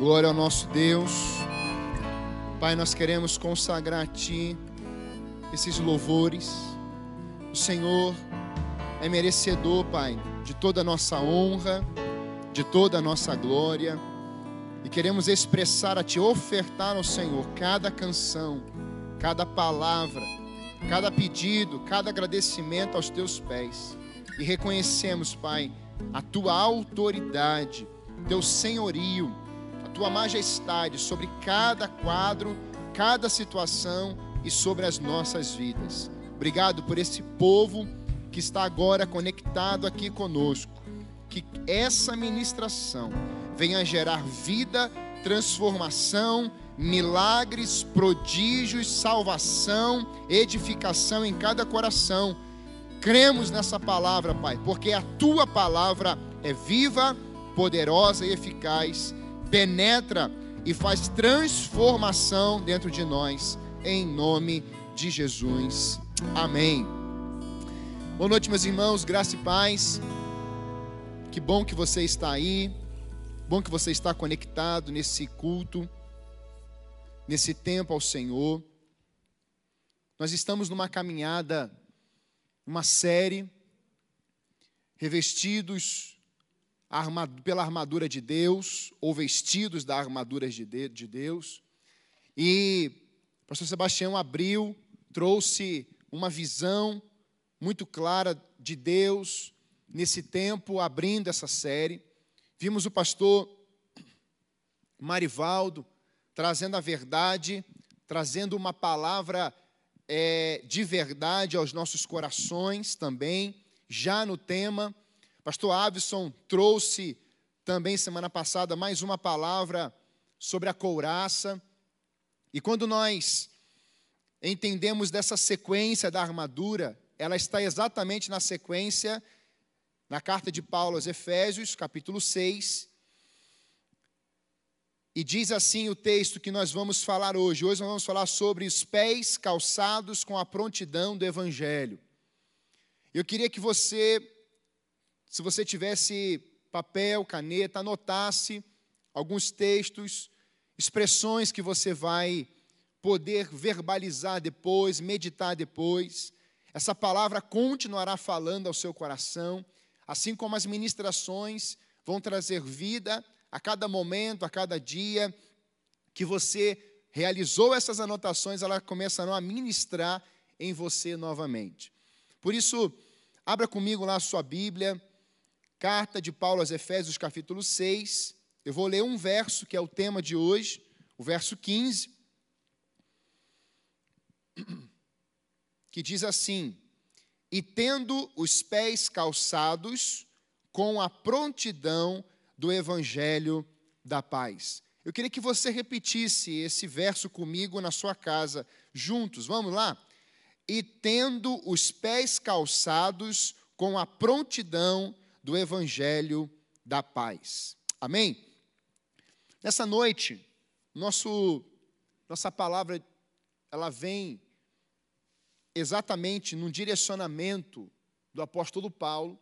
Glória ao nosso Deus. Pai, nós queremos consagrar a Ti esses louvores. O Senhor é merecedor, Pai, de toda a nossa honra, de toda a nossa glória. E queremos expressar a Ti, ofertar ao Senhor cada canção, cada palavra, cada pedido, cada agradecimento aos Teus pés. E reconhecemos, Pai, a Tua autoridade, Teu senhorio, Tua majestade sobre cada quadro, cada situação e sobre as nossas vidas. Obrigado por esse povo que está agora conectado aqui conosco. Que essa ministração venha gerar vida, transformação, milagres, prodígios, salvação, edificação em cada coração. Cremos nessa palavra, Pai, porque a tua palavra é viva, poderosa e eficaz, penetra e faz transformação dentro de nós, em nome de Jesus. Amém. Boa noite, meus irmãos, graça e paz. Que bom que você está aí. Bom que você está conectado nesse culto, nesse tempo ao Senhor. Nós estamos numa caminhada, uma série, revestidos pela armadura de Deus, ou vestidos da armadura de Deus. E o pastor Sebastião abriu, trouxe uma visão muito clara de Deus nesse tempo, abrindo essa série. Vimos o pastor Marivaldo trazendo a verdade, trazendo uma palavra é, de verdade aos nossos corações também, já no tema. Pastor Avison trouxe também semana passada mais uma palavra sobre a couraça. E quando nós entendemos dessa sequência da armadura, ela está exatamente na sequência na carta de Paulo aos Efésios, capítulo 6. E diz assim o texto que nós vamos falar hoje. Hoje nós vamos falar sobre os pés calçados com a prontidão do Evangelho. Eu queria que você, se você tivesse papel, caneta, anotasse alguns textos, expressões que você vai poder verbalizar depois, meditar depois. Essa palavra continuará falando ao seu coração assim como as ministrações vão trazer vida a cada momento, a cada dia que você realizou essas anotações, elas começarão a ministrar em você novamente. Por isso, abra comigo lá a sua Bíblia, carta de Paulo aos Efésios, capítulo 6. Eu vou ler um verso que é o tema de hoje, o verso 15, que diz assim: e tendo os pés calçados com a prontidão do evangelho da paz. Eu queria que você repetisse esse verso comigo na sua casa, juntos. Vamos lá? E tendo os pés calçados com a prontidão do evangelho da paz. Amém? Nessa noite, nosso, nossa palavra ela vem exatamente num direcionamento do apóstolo Paulo.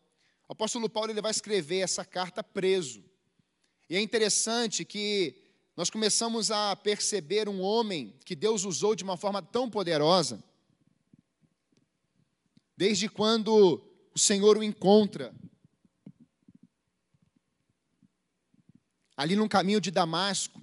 O apóstolo Paulo ele vai escrever essa carta preso. E é interessante que nós começamos a perceber um homem que Deus usou de uma forma tão poderosa, desde quando o Senhor o encontra ali no caminho de Damasco.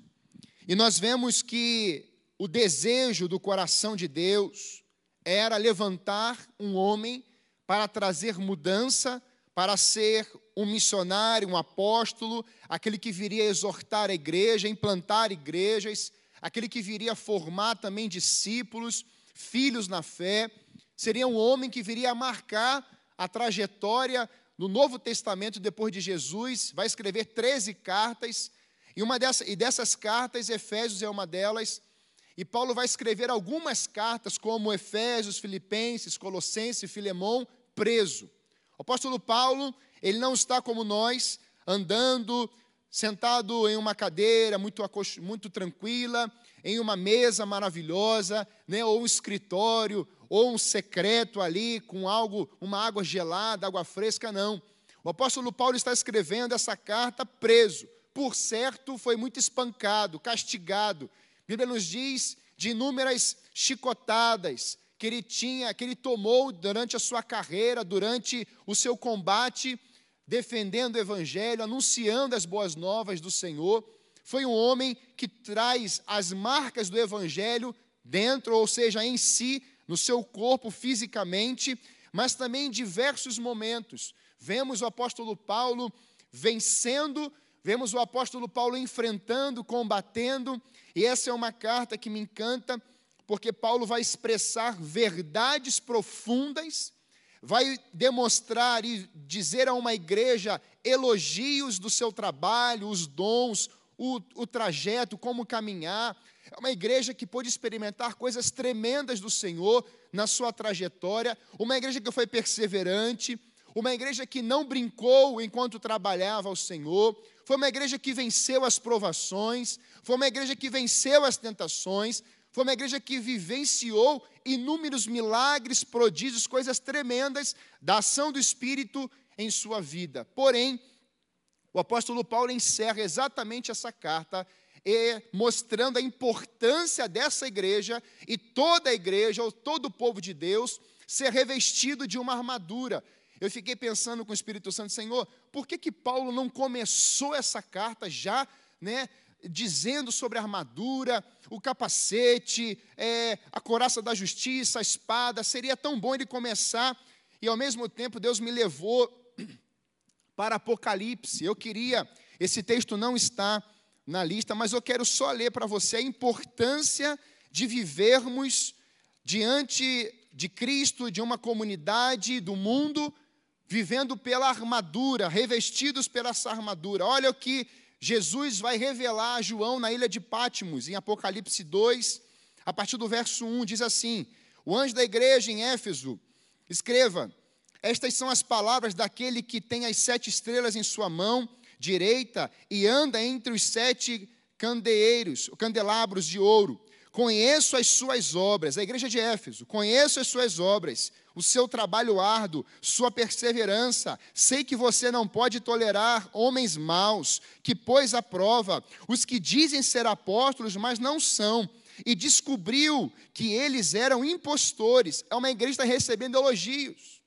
E nós vemos que o desejo do coração de Deus, era levantar um homem para trazer mudança, para ser um missionário, um apóstolo, aquele que viria exortar a igreja, implantar igrejas, aquele que viria formar também discípulos, filhos na fé. Seria um homem que viria marcar a trajetória no Novo Testamento depois de Jesus, vai escrever 13 cartas, e uma dessas, e dessas cartas, Efésios é uma delas, e Paulo vai escrever algumas cartas, como Efésios, Filipenses, Colossenses Filemão, preso. O apóstolo Paulo, ele não está como nós, andando, sentado em uma cadeira muito, muito tranquila, em uma mesa maravilhosa, né, ou um escritório, ou um secreto ali, com algo, uma água gelada, água fresca, não. O apóstolo Paulo está escrevendo essa carta preso, por certo, foi muito espancado, castigado. A Bíblia nos diz de inúmeras chicotadas que ele tinha, que ele tomou durante a sua carreira, durante o seu combate, defendendo o evangelho, anunciando as boas novas do Senhor. Foi um homem que traz as marcas do evangelho dentro, ou seja, em si, no seu corpo fisicamente, mas também em diversos momentos. Vemos o apóstolo Paulo vencendo, vemos o apóstolo Paulo enfrentando, combatendo, e essa é uma carta que me encanta, porque Paulo vai expressar verdades profundas, vai demonstrar e dizer a uma igreja elogios do seu trabalho, os dons, o, o trajeto, como caminhar. É uma igreja que pôde experimentar coisas tremendas do Senhor na sua trajetória, uma igreja que foi perseverante, uma igreja que não brincou enquanto trabalhava ao Senhor, foi uma igreja que venceu as provações, foi uma igreja que venceu as tentações, foi uma igreja que vivenciou inúmeros milagres, prodígios, coisas tremendas da ação do Espírito em sua vida. Porém, o apóstolo Paulo encerra exatamente essa carta mostrando a importância dessa igreja e toda a igreja, ou todo o povo de Deus, ser revestido de uma armadura. Eu fiquei pensando com o Espírito Santo, Senhor, por que, que Paulo não começou essa carta já, né, dizendo sobre a armadura, o capacete, é, a coraça da justiça, a espada? Seria tão bom ele começar, e ao mesmo tempo Deus me levou para Apocalipse. Eu queria, esse texto não está na lista, mas eu quero só ler para você a importância de vivermos diante de Cristo, de uma comunidade, do mundo, vivendo pela armadura, revestidos pela essa armadura. Olha o que Jesus vai revelar a João na ilha de Pátimos, em Apocalipse 2, a partir do verso 1, diz assim: O anjo da igreja em Éfeso, escreva: Estas são as palavras daquele que tem as sete estrelas em sua mão direita e anda entre os sete candeeiros, candelabros de ouro. Conheço as suas obras, a igreja de Éfeso, conheço as suas obras, o seu trabalho árduo, sua perseverança. Sei que você não pode tolerar homens maus, que pôs à prova os que dizem ser apóstolos, mas não são, e descobriu que eles eram impostores. É uma igreja que está recebendo elogios.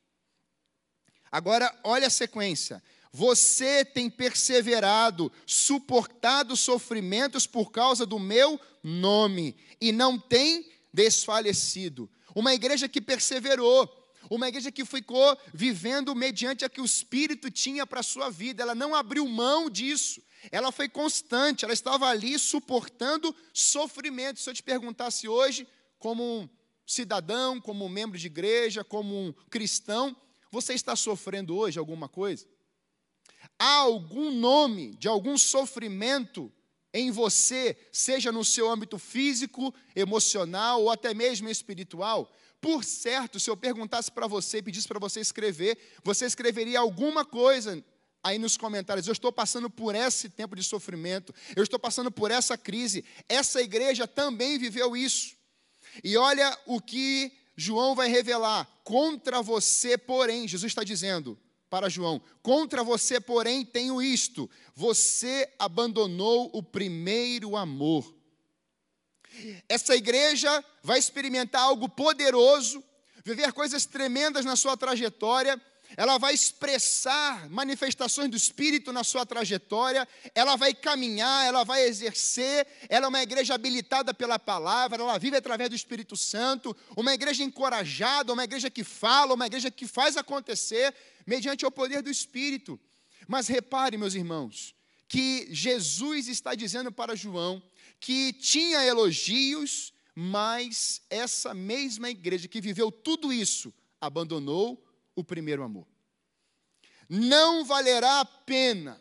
Agora, olha a sequência. Você tem perseverado, suportado sofrimentos por causa do meu nome e não tem desfalecido. Uma igreja que perseverou, uma igreja que ficou vivendo mediante a que o Espírito tinha para a sua vida, ela não abriu mão disso, ela foi constante, ela estava ali suportando sofrimento. Se eu te perguntasse hoje, como um cidadão, como um membro de igreja, como um cristão, você está sofrendo hoje alguma coisa? há algum nome de algum sofrimento em você, seja no seu âmbito físico, emocional ou até mesmo espiritual, por certo, se eu perguntasse para você, pedisse para você escrever, você escreveria alguma coisa aí nos comentários. Eu estou passando por esse tempo de sofrimento, eu estou passando por essa crise. Essa igreja também viveu isso. E olha o que João vai revelar: contra você, porém, Jesus está dizendo, para João: Contra você, porém, tenho isto: você abandonou o primeiro amor. Essa igreja vai experimentar algo poderoso, viver coisas tremendas na sua trajetória, ela vai expressar manifestações do Espírito na sua trajetória, ela vai caminhar, ela vai exercer, ela é uma igreja habilitada pela palavra, ela vive através do Espírito Santo, uma igreja encorajada, uma igreja que fala, uma igreja que faz acontecer, mediante o poder do Espírito. Mas repare, meus irmãos, que Jesus está dizendo para João que tinha elogios, mas essa mesma igreja que viveu tudo isso abandonou o primeiro amor. Não valerá a pena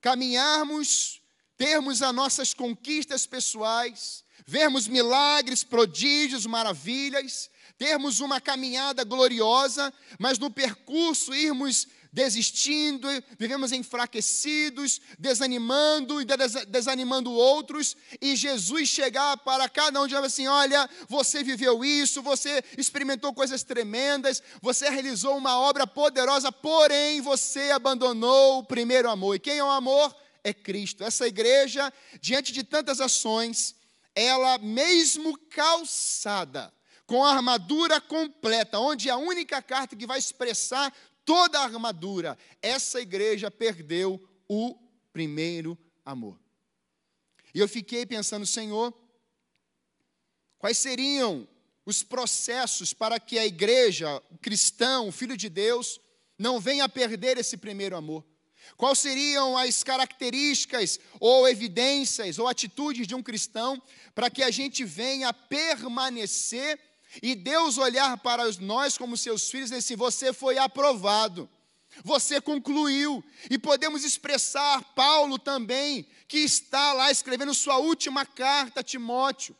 caminharmos, termos as nossas conquistas pessoais, vermos milagres, prodígios, maravilhas, termos uma caminhada gloriosa, mas no percurso irmos desistindo, vivemos enfraquecidos, desanimando e desanimando outros, e Jesus chegar para cada um e dizer assim: Olha, você viveu isso, você experimentou coisas tremendas, você realizou uma obra poderosa, porém você abandonou o primeiro amor. E quem é o amor? é Cristo. Essa igreja, diante de tantas ações, ela mesmo calçada, com a armadura completa, onde a única carta que vai expressar toda a armadura, essa igreja perdeu o primeiro amor. E eu fiquei pensando, Senhor, quais seriam os processos para que a igreja, o cristão, o filho de Deus, não venha a perder esse primeiro amor? Quais seriam as características ou evidências ou atitudes de um cristão para que a gente venha permanecer e Deus olhar para nós como seus filhos e dizer você foi aprovado, você concluiu, e podemos expressar Paulo também, que está lá escrevendo sua última carta a Timóteo,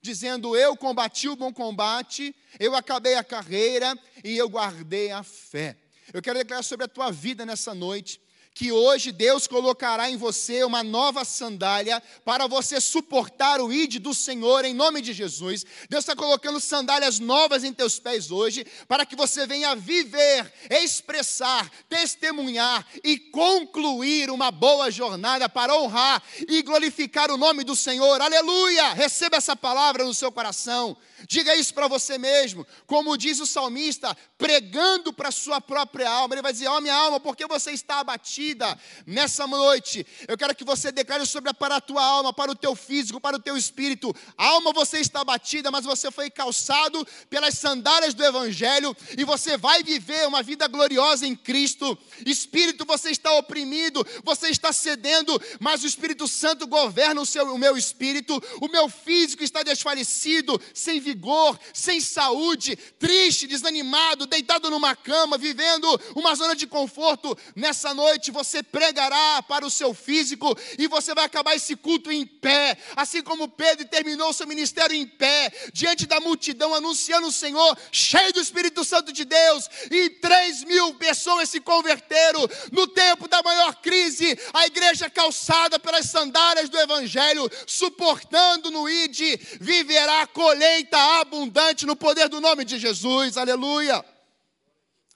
dizendo: Eu combati o bom combate, eu acabei a carreira e eu guardei a fé. Eu quero declarar sobre a tua vida nessa noite que hoje Deus colocará em você uma nova sandália para você suportar o ide do Senhor em nome de Jesus. Deus está colocando sandálias novas em teus pés hoje para que você venha viver, expressar, testemunhar e concluir uma boa jornada para honrar e glorificar o nome do Senhor. Aleluia! Receba essa palavra no seu coração. Diga isso para você mesmo, como diz o salmista, pregando para a sua própria alma. Ele vai dizer: Ó, oh, minha alma, porque você está abatida nessa noite? Eu quero que você declare sobre para a tua alma, para o teu físico, para o teu espírito. Alma, você está abatida, mas você foi calçado pelas sandálias do Evangelho e você vai viver uma vida gloriosa em Cristo. Espírito, você está oprimido, você está cedendo, mas o Espírito Santo governa o, seu, o meu espírito. O meu físico está desfalecido, sem vigor vigor, sem saúde, triste, desanimado, deitado numa cama, vivendo uma zona de conforto, nessa noite você pregará para o seu físico e você vai acabar esse culto em pé, assim como Pedro terminou seu ministério em pé, diante da multidão, anunciando o Senhor, cheio do Espírito Santo de Deus, e três mil pessoas se converteram no tempo da maior crise, a igreja calçada pelas sandálias do Evangelho, suportando no ID, viverá a colheita abundante no poder do nome de Jesus. Aleluia.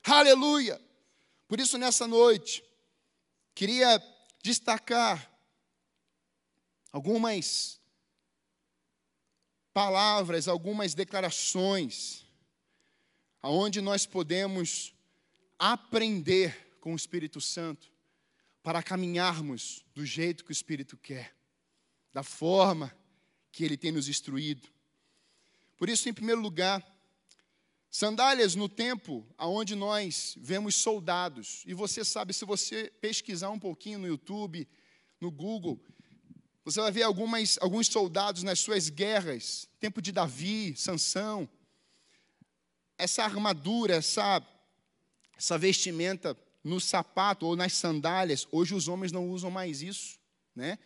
Aleluia. Por isso, nessa noite, queria destacar algumas palavras, algumas declarações, aonde nós podemos aprender com o Espírito Santo para caminharmos do jeito que o Espírito quer, da forma que ele tem nos instruído. Por isso, em primeiro lugar, sandálias no tempo aonde nós vemos soldados. E você sabe, se você pesquisar um pouquinho no YouTube, no Google, você vai ver algumas, alguns soldados nas suas guerras, tempo de Davi, Sansão. Essa armadura, essa, essa vestimenta no sapato ou nas sandálias, hoje os homens não usam mais isso, né?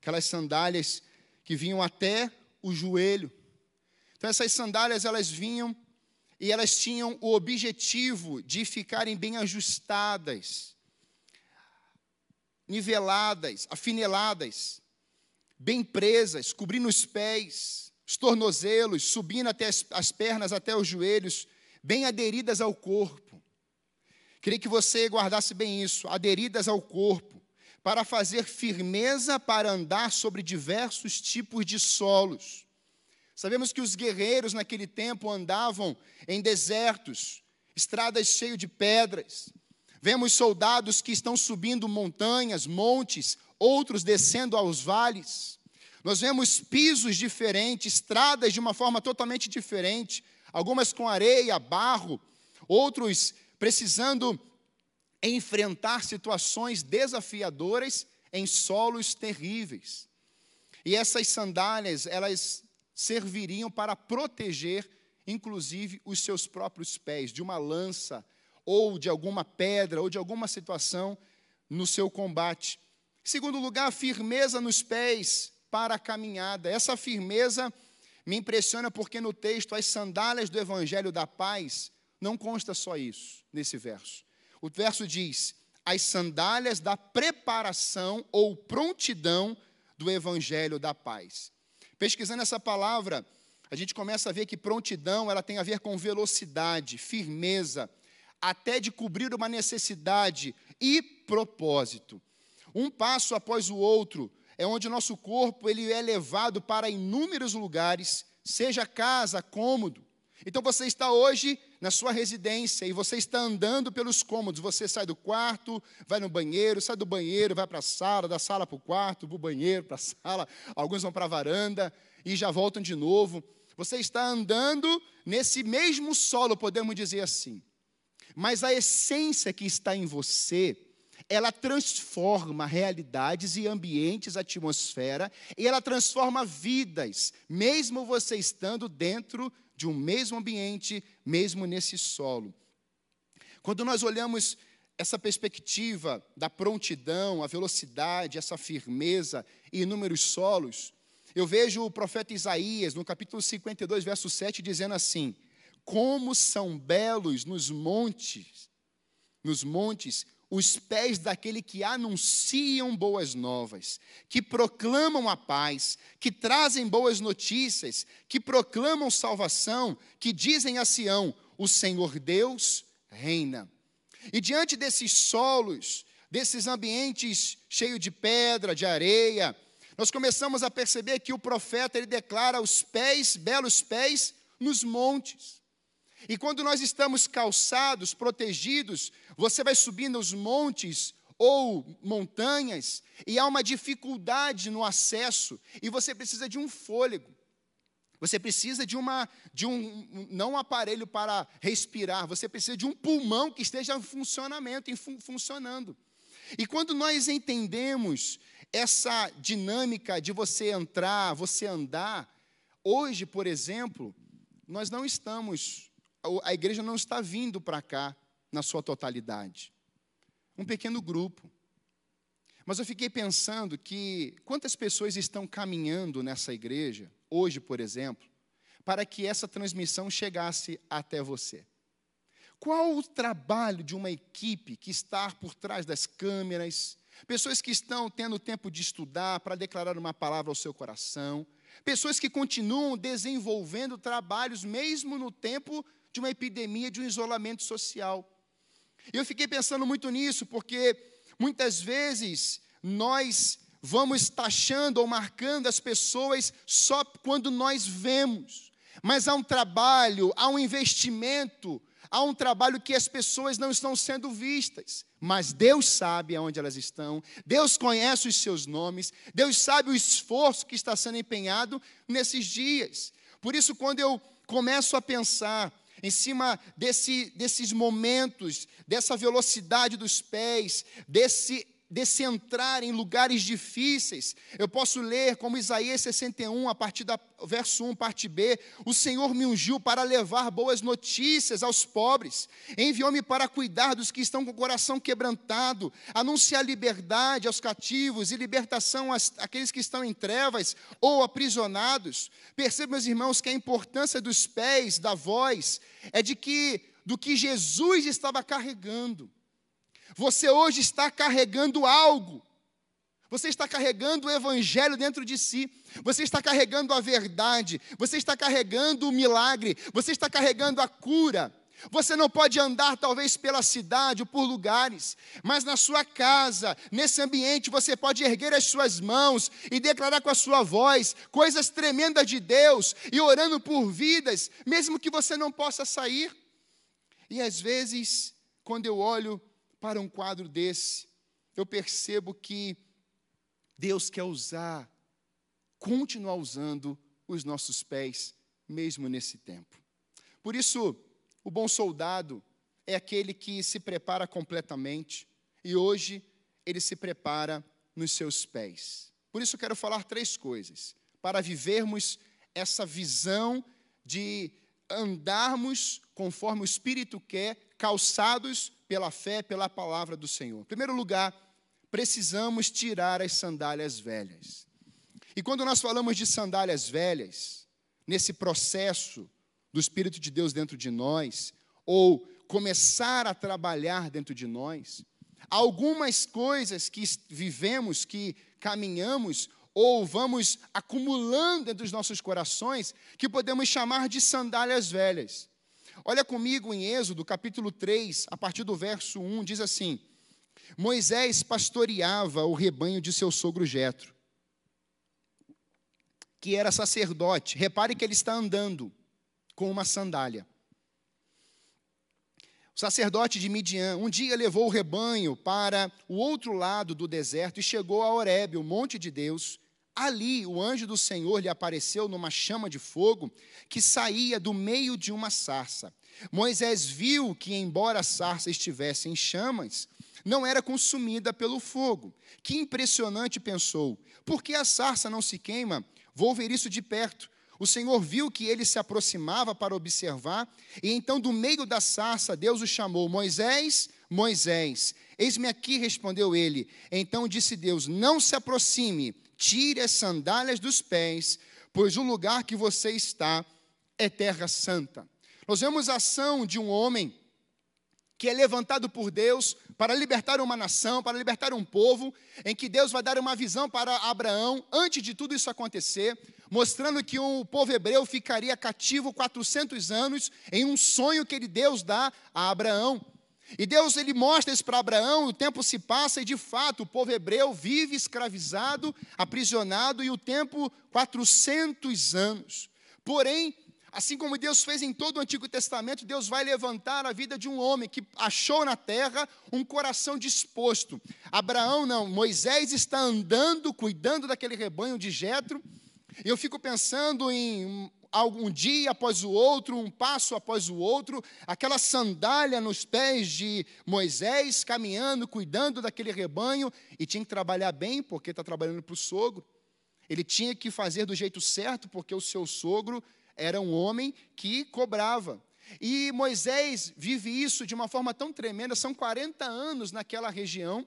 Aquelas sandálias que vinham até o joelho. Então essas sandálias elas vinham e elas tinham o objetivo de ficarem bem ajustadas, niveladas, afineladas, bem presas, cobrindo os pés, os tornozelos, subindo até as, as pernas até os joelhos, bem aderidas ao corpo. Queria que você guardasse bem isso, aderidas ao corpo, para fazer firmeza para andar sobre diversos tipos de solos. Sabemos que os guerreiros naquele tempo andavam em desertos, estradas cheias de pedras. Vemos soldados que estão subindo montanhas, montes, outros descendo aos vales. Nós vemos pisos diferentes, estradas de uma forma totalmente diferente, algumas com areia, barro, outros precisando enfrentar situações desafiadoras em solos terríveis. E essas sandálias, elas serviriam para proteger, inclusive, os seus próprios pés de uma lança, ou de alguma pedra, ou de alguma situação no seu combate. Segundo lugar, firmeza nos pés para a caminhada. Essa firmeza me impressiona porque no texto, as sandálias do Evangelho da Paz, não consta só isso nesse verso. O verso diz: as sandálias da preparação ou prontidão do Evangelho da Paz. Pesquisando essa palavra, a gente começa a ver que prontidão ela tem a ver com velocidade, firmeza, até de cobrir uma necessidade e propósito. um passo após o outro, é onde o nosso corpo ele é levado para inúmeros lugares, seja casa, cômodo. Então você está hoje na sua residência e você está andando pelos cômodos. Você sai do quarto, vai no banheiro, sai do banheiro, vai para a sala, da sala para o quarto, para o banheiro, para a sala. Alguns vão para a varanda e já voltam de novo. Você está andando nesse mesmo solo, podemos dizer assim. Mas a essência que está em você, ela transforma realidades e ambientes, atmosfera, e ela transforma vidas, mesmo você estando dentro de um mesmo ambiente, mesmo nesse solo. Quando nós olhamos essa perspectiva da prontidão, a velocidade, essa firmeza e inúmeros solos, eu vejo o profeta Isaías, no capítulo 52, verso 7, dizendo assim: Como são belos nos montes, nos montes, os pés daquele que anunciam boas novas, que proclamam a paz, que trazem boas notícias, que proclamam salvação, que dizem a Sião: o Senhor Deus reina. E diante desses solos, desses ambientes cheios de pedra, de areia, nós começamos a perceber que o profeta ele declara os pés, belos pés, nos montes. E quando nós estamos calçados, protegidos, você vai subindo os montes ou montanhas e há uma dificuldade no acesso e você precisa de um fôlego. Você precisa de uma de um não um aparelho para respirar, você precisa de um pulmão que esteja em funcionamento, em fun, funcionando. E quando nós entendemos essa dinâmica de você entrar, você andar, hoje, por exemplo, nós não estamos a igreja não está vindo para cá na sua totalidade. Um pequeno grupo. Mas eu fiquei pensando que quantas pessoas estão caminhando nessa igreja, hoje, por exemplo, para que essa transmissão chegasse até você? Qual o trabalho de uma equipe que está por trás das câmeras, pessoas que estão tendo tempo de estudar para declarar uma palavra ao seu coração, pessoas que continuam desenvolvendo trabalhos mesmo no tempo de uma epidemia, de um isolamento social. E eu fiquei pensando muito nisso, porque muitas vezes nós vamos taxando ou marcando as pessoas só quando nós vemos. Mas há um trabalho, há um investimento, há um trabalho que as pessoas não estão sendo vistas. Mas Deus sabe aonde elas estão, Deus conhece os seus nomes, Deus sabe o esforço que está sendo empenhado nesses dias. Por isso, quando eu começo a pensar em cima desse, desses momentos, dessa velocidade dos pés, desse desse entrar em lugares difíceis. Eu posso ler como Isaías 61, a partir do verso 1, parte B: O Senhor me ungiu para levar boas notícias aos pobres, enviou-me para cuidar dos que estão com o coração quebrantado, anunciar liberdade aos cativos e libertação àqueles que estão em trevas ou aprisionados. Percebam, meus irmãos, que a importância dos pés, da voz, é de que do que Jesus estava carregando. Você hoje está carregando algo. Você está carregando o evangelho dentro de si. Você está carregando a verdade. Você está carregando o milagre. Você está carregando a cura. Você não pode andar talvez pela cidade ou por lugares, mas na sua casa, nesse ambiente, você pode erguer as suas mãos e declarar com a sua voz coisas tremendas de Deus e orando por vidas, mesmo que você não possa sair. E às vezes, quando eu olho para um quadro desse, eu percebo que Deus quer usar, continuar usando os nossos pés, mesmo nesse tempo. Por isso, o bom soldado é aquele que se prepara completamente e hoje ele se prepara nos seus pés. Por isso, eu quero falar três coisas para vivermos essa visão de andarmos conforme o Espírito quer, calçados pela fé, pela palavra do Senhor. Em primeiro lugar, precisamos tirar as sandálias velhas. E quando nós falamos de sandálias velhas, nesse processo do Espírito de Deus dentro de nós, ou começar a trabalhar dentro de nós, algumas coisas que vivemos, que caminhamos, ou vamos acumulando dentro dos nossos corações, que podemos chamar de sandálias velhas. Olha comigo em Êxodo, capítulo 3, a partir do verso 1, diz assim: Moisés pastoreava o rebanho de seu sogro Jetro, que era sacerdote. Repare que ele está andando com uma sandália. O sacerdote de Midian um dia levou o rebanho para o outro lado do deserto e chegou a Horebe, o monte de Deus. Ali o anjo do Senhor lhe apareceu numa chama de fogo que saía do meio de uma sarça. Moisés viu que, embora a sarça estivesse em chamas, não era consumida pelo fogo. Que impressionante, pensou. Por que a sarça não se queima? Vou ver isso de perto. O Senhor viu que ele se aproximava para observar, e então, do meio da sarça, Deus o chamou: Moisés, Moisés. Eis-me aqui, respondeu ele. Então disse Deus: Não se aproxime, tire as sandálias dos pés, pois o lugar que você está é terra santa. Nós vemos a ação de um homem que é levantado por Deus para libertar uma nação, para libertar um povo, em que Deus vai dar uma visão para Abraão antes de tudo isso acontecer, mostrando que o povo hebreu ficaria cativo 400 anos em um sonho que ele Deus dá a Abraão. E Deus ele mostra isso para Abraão, o tempo se passa e de fato o povo hebreu vive escravizado, aprisionado e o tempo 400 anos. Porém, Assim como Deus fez em todo o Antigo Testamento, Deus vai levantar a vida de um homem que achou na terra um coração disposto. Abraão não, Moisés está andando, cuidando daquele rebanho de Jetro. Eu fico pensando em um dia após o outro, um passo após o outro, aquela sandália nos pés de Moisés, caminhando, cuidando daquele rebanho, e tinha que trabalhar bem, porque está trabalhando para o sogro. Ele tinha que fazer do jeito certo, porque o seu sogro era um homem que cobrava. E Moisés vive isso de uma forma tão tremenda, são 40 anos naquela região.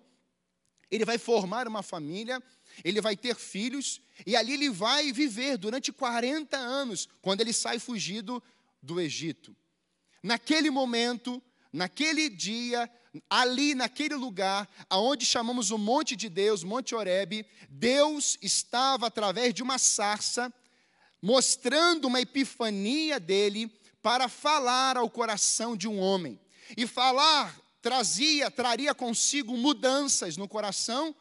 Ele vai formar uma família, ele vai ter filhos, e ali ele vai viver durante 40 anos, quando ele sai fugido do Egito. Naquele momento, naquele dia, ali naquele lugar, aonde chamamos o monte de Deus, Monte Horebe, Deus estava através de uma sarça mostrando uma epifania dele para falar ao coração de um homem. E falar trazia, traria consigo mudanças no coração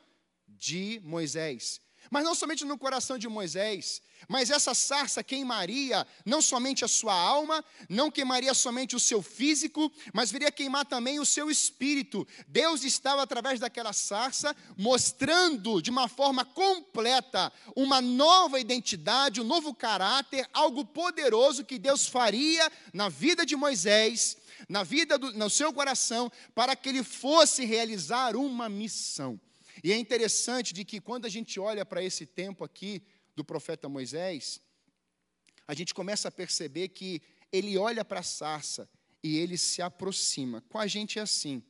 de Moisés. Mas não somente no coração de Moisés, mas essa sarça queimaria não somente a sua alma, não queimaria somente o seu físico, mas viria queimar também o seu espírito. Deus estava através daquela sarça mostrando de uma forma completa uma nova identidade, um novo caráter, algo poderoso que Deus faria na vida de Moisés, na vida do, no seu coração, para que ele fosse realizar uma missão. E é interessante de que quando a gente olha para esse tempo aqui do profeta Moisés, a gente começa a perceber que ele olha para a sarça e ele se aproxima. Com a gente é assim.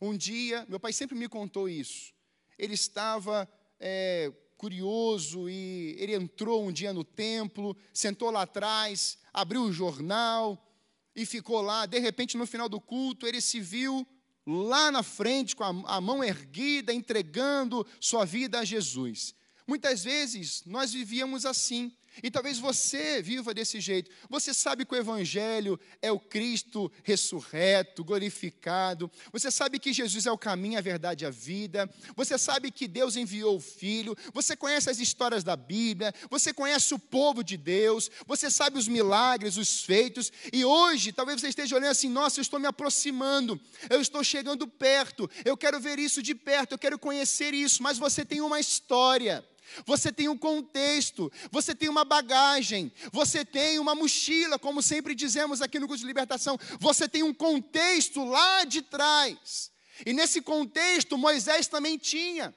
Um dia, meu pai sempre me contou isso. Ele estava é, curioso e ele entrou um dia no templo, sentou lá atrás, abriu o jornal e ficou lá. De repente, no final do culto, ele se viu lá na frente, com a, mão erguida, entregando sua vida a Jesus. Muitas vezes nós vivíamos assim. E talvez você viva desse jeito. Você sabe que o Evangelho é o Cristo ressurreto, glorificado. Você sabe que Jesus é o caminho, a verdade e a vida. Você sabe que Deus enviou o Filho. Você conhece as histórias da Bíblia. Você conhece o povo de Deus. Você sabe os milagres, os feitos. E hoje, talvez você esteja olhando assim: nossa, eu estou me aproximando. Eu estou chegando perto. Eu quero ver isso de perto. Eu quero conhecer isso. Mas você tem uma história. Você tem um contexto, você tem uma bagagem, você tem uma mochila, como sempre dizemos aqui no curso de libertação, você tem um contexto lá de trás. E nesse contexto Moisés também tinha.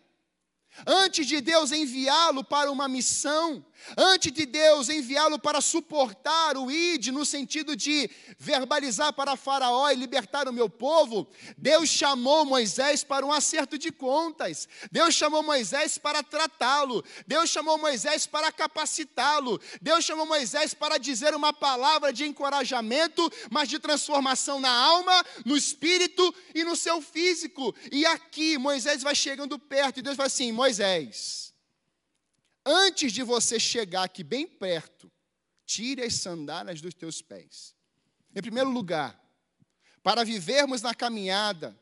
Antes de Deus enviá-lo para uma missão, antes de Deus enviá-lo para suportar o ID, no sentido de verbalizar para Faraó e libertar o meu povo, Deus chamou Moisés para um acerto de contas, Deus chamou Moisés para tratá-lo, Deus chamou Moisés para capacitá-lo, Deus chamou Moisés para dizer uma palavra de encorajamento, mas de transformação na alma, no espírito e no seu físico. E aqui Moisés vai chegando perto e Deus fala assim: Moisés, antes de você chegar aqui bem perto, tire as sandálias dos teus pés. Em primeiro lugar, para vivermos na caminhada,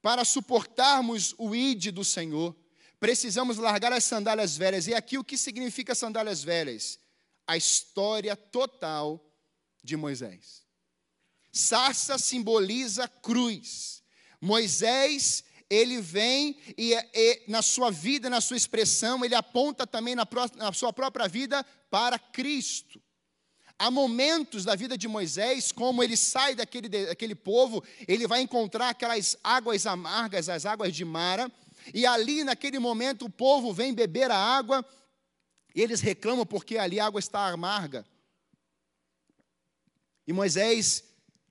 Para suportarmos o ide do Senhor, precisamos largar as sandálias velhas. E aqui o que significa sandálias velhas? A história total de Moisés. Sarça simboliza cruz. Moisés, ele vem e, e, na sua vida, na sua expressão, ele aponta também na, na sua própria vida para Cristo. Há momentos da vida de Moisés, como ele sai daquele, daquele povo, ele vai encontrar aquelas águas amargas, as águas de Mara, e ali naquele momento o povo vem beber a água, e eles reclamam porque ali a água está amarga. E Moisés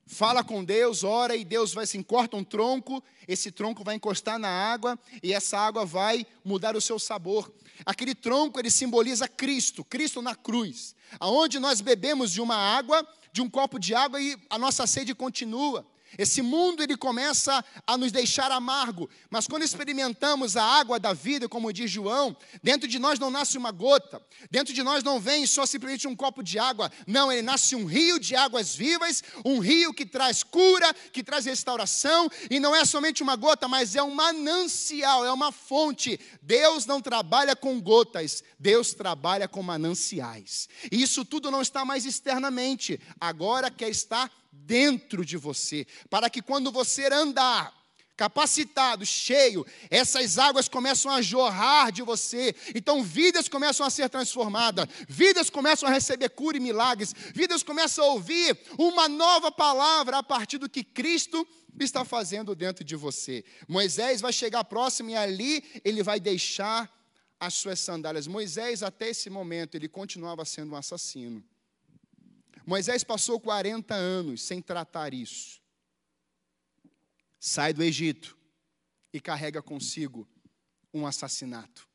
fala com Deus, ora, e Deus vai assim, corta um tronco, esse tronco vai encostar na água, e essa água vai mudar o seu sabor. Aquele tronco, ele simboliza Cristo, Cristo na cruz, aonde nós bebemos de uma água, de um copo de água, e a nossa sede continua. Esse mundo ele começa a nos deixar amargo, mas quando experimentamos a água da vida, como diz João, dentro de nós não nasce uma gota, dentro de nós não vem só simplesmente um copo de água, não, ele nasce um rio de águas vivas, um rio que traz cura, que traz restauração, e não é somente uma gota, mas é um manancial, é uma fonte. Deus não trabalha com gotas, Deus trabalha com mananciais. E isso tudo não está mais externamente, agora quer estar dentro de você, para que quando você andar capacitado, cheio, essas águas começam a jorrar de você. Então, vidas começam a ser transformadas, vidas começam a receber cura e milagres, vidas começam a ouvir uma nova palavra a partir do que Cristo está fazendo dentro de você. Moisés vai chegar próximo e ali ele vai deixar as suas sandálias. Moisés, até esse momento, ele continuava sendo um assassino. Moisés passou 40 anos sem tratar isso. Sai do Egito e carrega consigo um assassinato.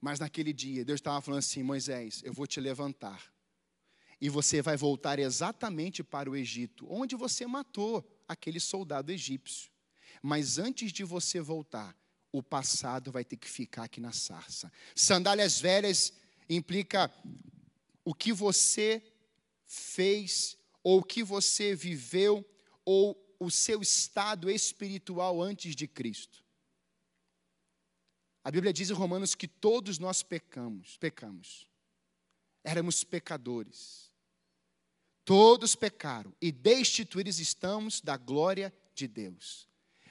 Mas naquele dia, Deus estava falando assim: Moisés, eu vou te levantar. E você vai voltar exatamente para o Egito, onde você matou aquele soldado egípcio. Mas antes de você voltar, o passado vai ter que ficar aqui na sarça. Sandálias velhas implica o que você fez, ou o que você viveu, ou o seu estado espiritual antes de Cristo. A Bíblia diz em Romanos que todos nós pecamos, pecamos. Éramos pecadores. Todos pecaram e destituídos estamos da glória de Deus.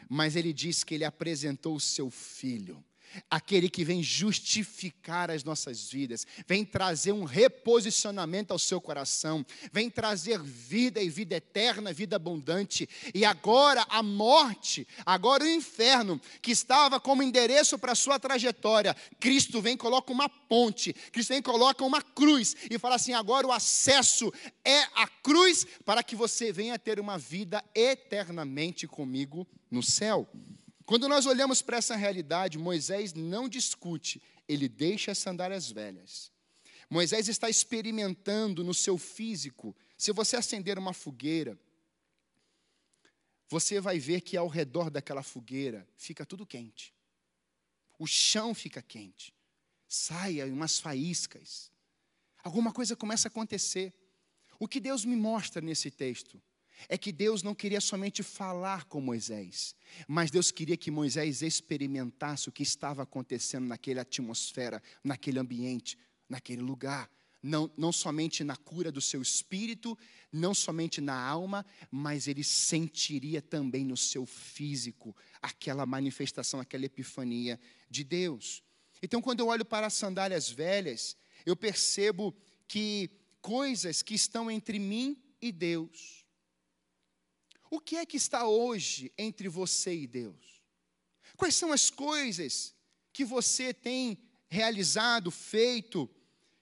Mas ele diz que ele apresentou o seu filho aquele que vem justificar as nossas vidas, vem trazer um reposicionamento ao seu coração, vem trazer vida e vida eterna, vida abundante. E agora a morte, agora o inferno, que estava como endereço para a sua trajetória, Cristo vem coloca uma ponte, Cristo vem coloca uma cruz e fala assim: agora o acesso é a cruz para que você venha ter uma vida eternamente comigo no céu. Quando nós olhamos para essa realidade, Moisés não discute, ele deixa as sandálias velhas. Moisés está experimentando no seu físico. Se você acender uma fogueira, você vai ver que ao redor daquela fogueira fica tudo quente. O chão fica quente. Saia umas faíscas. Alguma coisa começa a acontecer. O que Deus me mostra nesse texto? É que Deus não queria somente falar com Moisés, mas Deus queria que Moisés experimentasse o que estava acontecendo naquela atmosfera, naquele ambiente, naquele lugar. Não, não somente na cura do seu espírito, não somente na alma, mas ele sentiria também no seu físico aquela manifestação, aquela epifania de Deus. Então, quando eu olho para as sandálias velhas, eu percebo que coisas que estão entre mim e Deus, o que é que está hoje entre você e Deus? Quais são as coisas que você tem realizado, feito?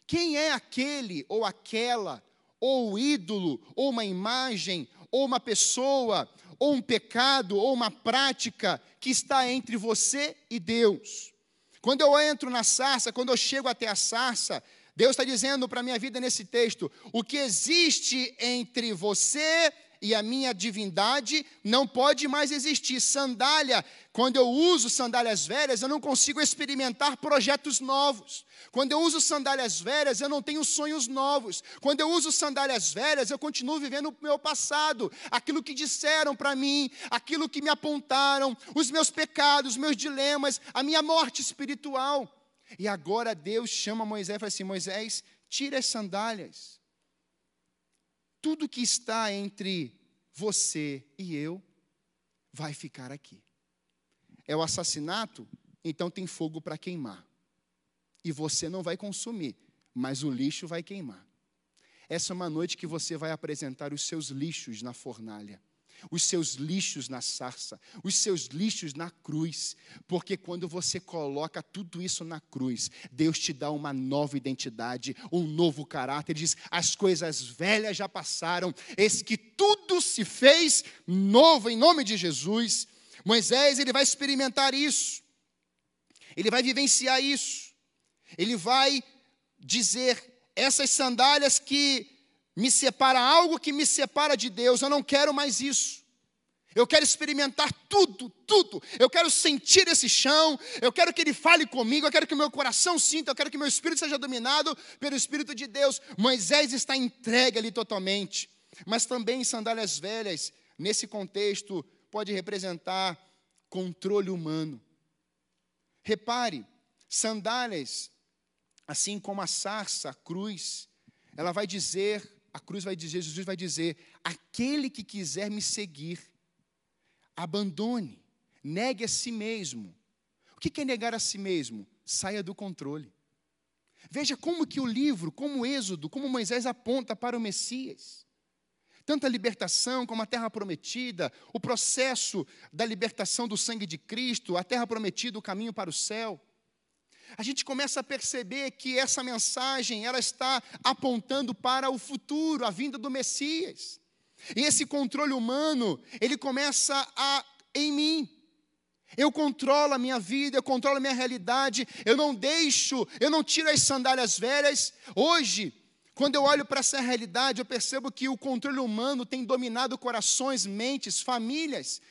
Quem é aquele ou aquela, ou o ídolo, ou uma imagem, ou uma pessoa, ou um pecado, ou uma prática que está entre você e Deus? Quando eu entro na sarça, quando eu chego até a sarça, Deus está dizendo para a minha vida nesse texto: o que existe entre você e a minha divindade não pode mais existir. Sandália, quando eu uso sandálias velhas, eu não consigo experimentar projetos novos. Quando eu uso sandálias velhas, eu não tenho sonhos novos. Quando eu uso sandálias velhas, eu continuo vivendo o meu passado, aquilo que disseram para mim, aquilo que me apontaram, os meus pecados, os meus dilemas, a minha morte espiritual. E agora Deus chama Moisés e fala assim: Moisés, tira as sandálias tudo que está entre você e eu vai ficar aqui. É o assassinato? Então tem fogo para queimar. E você não vai consumir, mas o lixo vai queimar. Essa é uma noite que você vai apresentar os seus lixos na fornalha os seus lixos na sarça, os seus lixos na cruz, porque quando você coloca tudo isso na cruz, Deus te dá uma nova identidade, um novo caráter. Ele diz: as coisas velhas já passaram, eis que tudo se fez novo em nome de Jesus. Moisés, ele vai experimentar isso, ele vai vivenciar isso, ele vai dizer: essas sandálias que me separa algo que me separa de Deus. Eu não quero mais isso. Eu quero experimentar tudo, tudo. Eu quero sentir esse chão. Eu quero que Ele fale comigo. Eu quero que o meu coração sinta. Eu quero que meu espírito seja dominado pelo Espírito de Deus. Moisés está entregue ali totalmente. Mas também sandálias velhas, nesse contexto, pode representar controle humano. Repare, sandálias, assim como a sarça, a cruz, ela vai dizer a cruz vai dizer, Jesus vai dizer: aquele que quiser me seguir, abandone, negue a si mesmo. O que é negar a si mesmo? Saia do controle. Veja como que o livro, como o Êxodo, como Moisés aponta para o Messias. Tanto a libertação como a terra prometida, o processo da libertação do sangue de Cristo, a terra prometida, o caminho para o céu a gente começa a perceber que essa mensagem ela está apontando para o futuro, a vinda do Messias. E esse controle humano, ele começa a em mim. Eu controlo a minha vida, eu controlo a minha realidade, eu não deixo, eu não tiro as sandálias velhas. Hoje, quando eu olho para essa realidade, eu percebo que o controle humano tem dominado corações, mentes, famílias,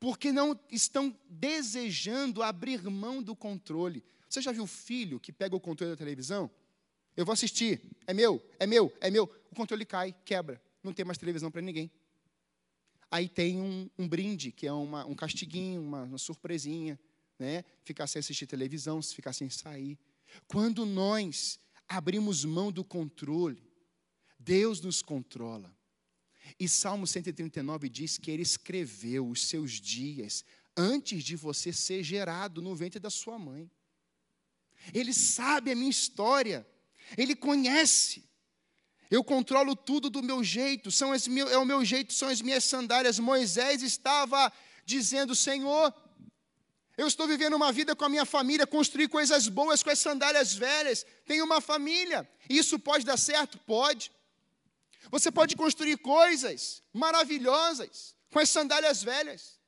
porque não estão desejando abrir mão do controle. Você já viu filho que pega o controle da televisão? Eu vou assistir, é meu, é meu, é meu. O controle cai, quebra, não tem mais televisão para ninguém. Aí tem um, um, brinde, que é uma, um castiguinho, uma, uma surpresinha, né? Ficar sem assistir televisão, ficar sem sair. Quando nós abrimos mão do controle, Deus nos controla. E Salmo 139 diz que ele escreveu os seus dias antes de você ser gerado no ventre da sua mãe. Ele sabe a minha história, ele conhece. Eu controlo tudo do meu jeito, são as meu, é o meu jeito, são as minhas sandálias. Moisés estava dizendo: Senhor, eu estou vivendo uma vida com a minha família, construir coisas boas com as sandálias velhas. Tenho uma família. Isso pode dar certo? Pode. Você pode construir coisas maravilhosas com as sandálias velhas.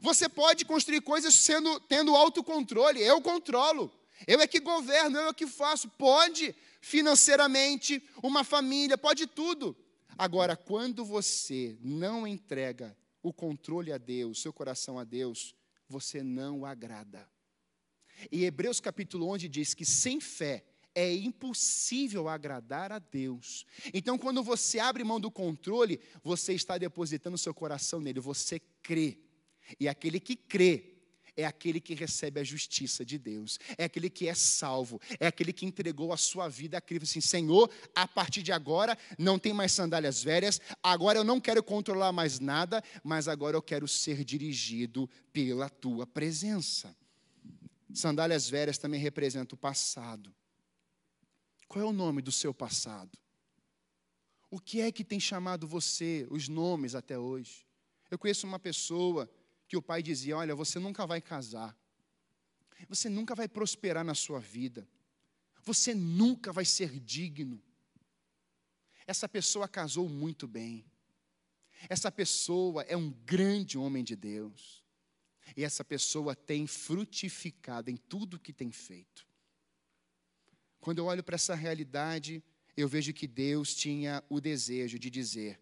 Você pode construir coisas sendo, tendo autocontrole. Eu controlo. Eu é que governo, eu é que faço. Pode financeiramente, uma família, pode tudo. Agora, quando você não entrega o controle a Deus, seu coração a Deus, você não o agrada. E Hebreus capítulo 11 diz que sem fé é impossível agradar a Deus. Então, quando você abre mão do controle, você está depositando seu coração nele, você crê. E aquele que crê é aquele que recebe a justiça de Deus, é aquele que é salvo, é aquele que entregou a sua vida a Cristo. Assim, Senhor, a partir de agora não tem mais sandálias velhas, agora eu não quero controlar mais nada, mas agora eu quero ser dirigido pela tua presença. Sandálias velhas também representam o passado. Qual é o nome do seu passado? O que é que tem chamado você, os nomes até hoje? Eu conheço uma pessoa que o pai dizia: Olha, você nunca vai casar, você nunca vai prosperar na sua vida, você nunca vai ser digno. Essa pessoa casou muito bem, essa pessoa é um grande homem de Deus, e essa pessoa tem frutificado em tudo que tem feito. Quando eu olho para essa realidade, eu vejo que Deus tinha o desejo de dizer: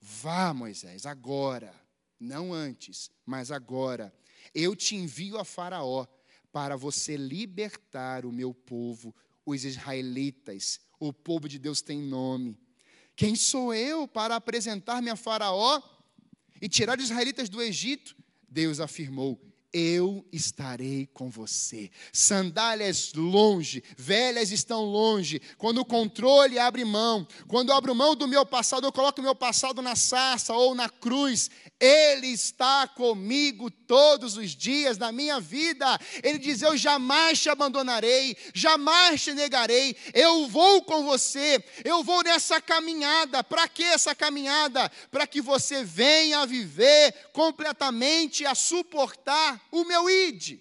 Vá, Moisés, agora, não antes, mas agora. Eu te envio a Faraó para você libertar o meu povo, os israelitas. O povo de Deus tem nome. Quem sou eu para apresentar-me a Faraó e tirar os israelitas do Egito? Deus afirmou: eu estarei com você. Sandálias longe, velhas estão longe. Quando o controle abre mão, quando eu abro mão do meu passado, eu coloco o meu passado na sarça ou na cruz, Ele está comigo todos os dias da minha vida. Ele diz: Eu jamais te abandonarei, jamais te negarei. Eu vou com você, eu vou nessa caminhada. Para que essa caminhada? Para que você venha a viver completamente, a suportar o meu id.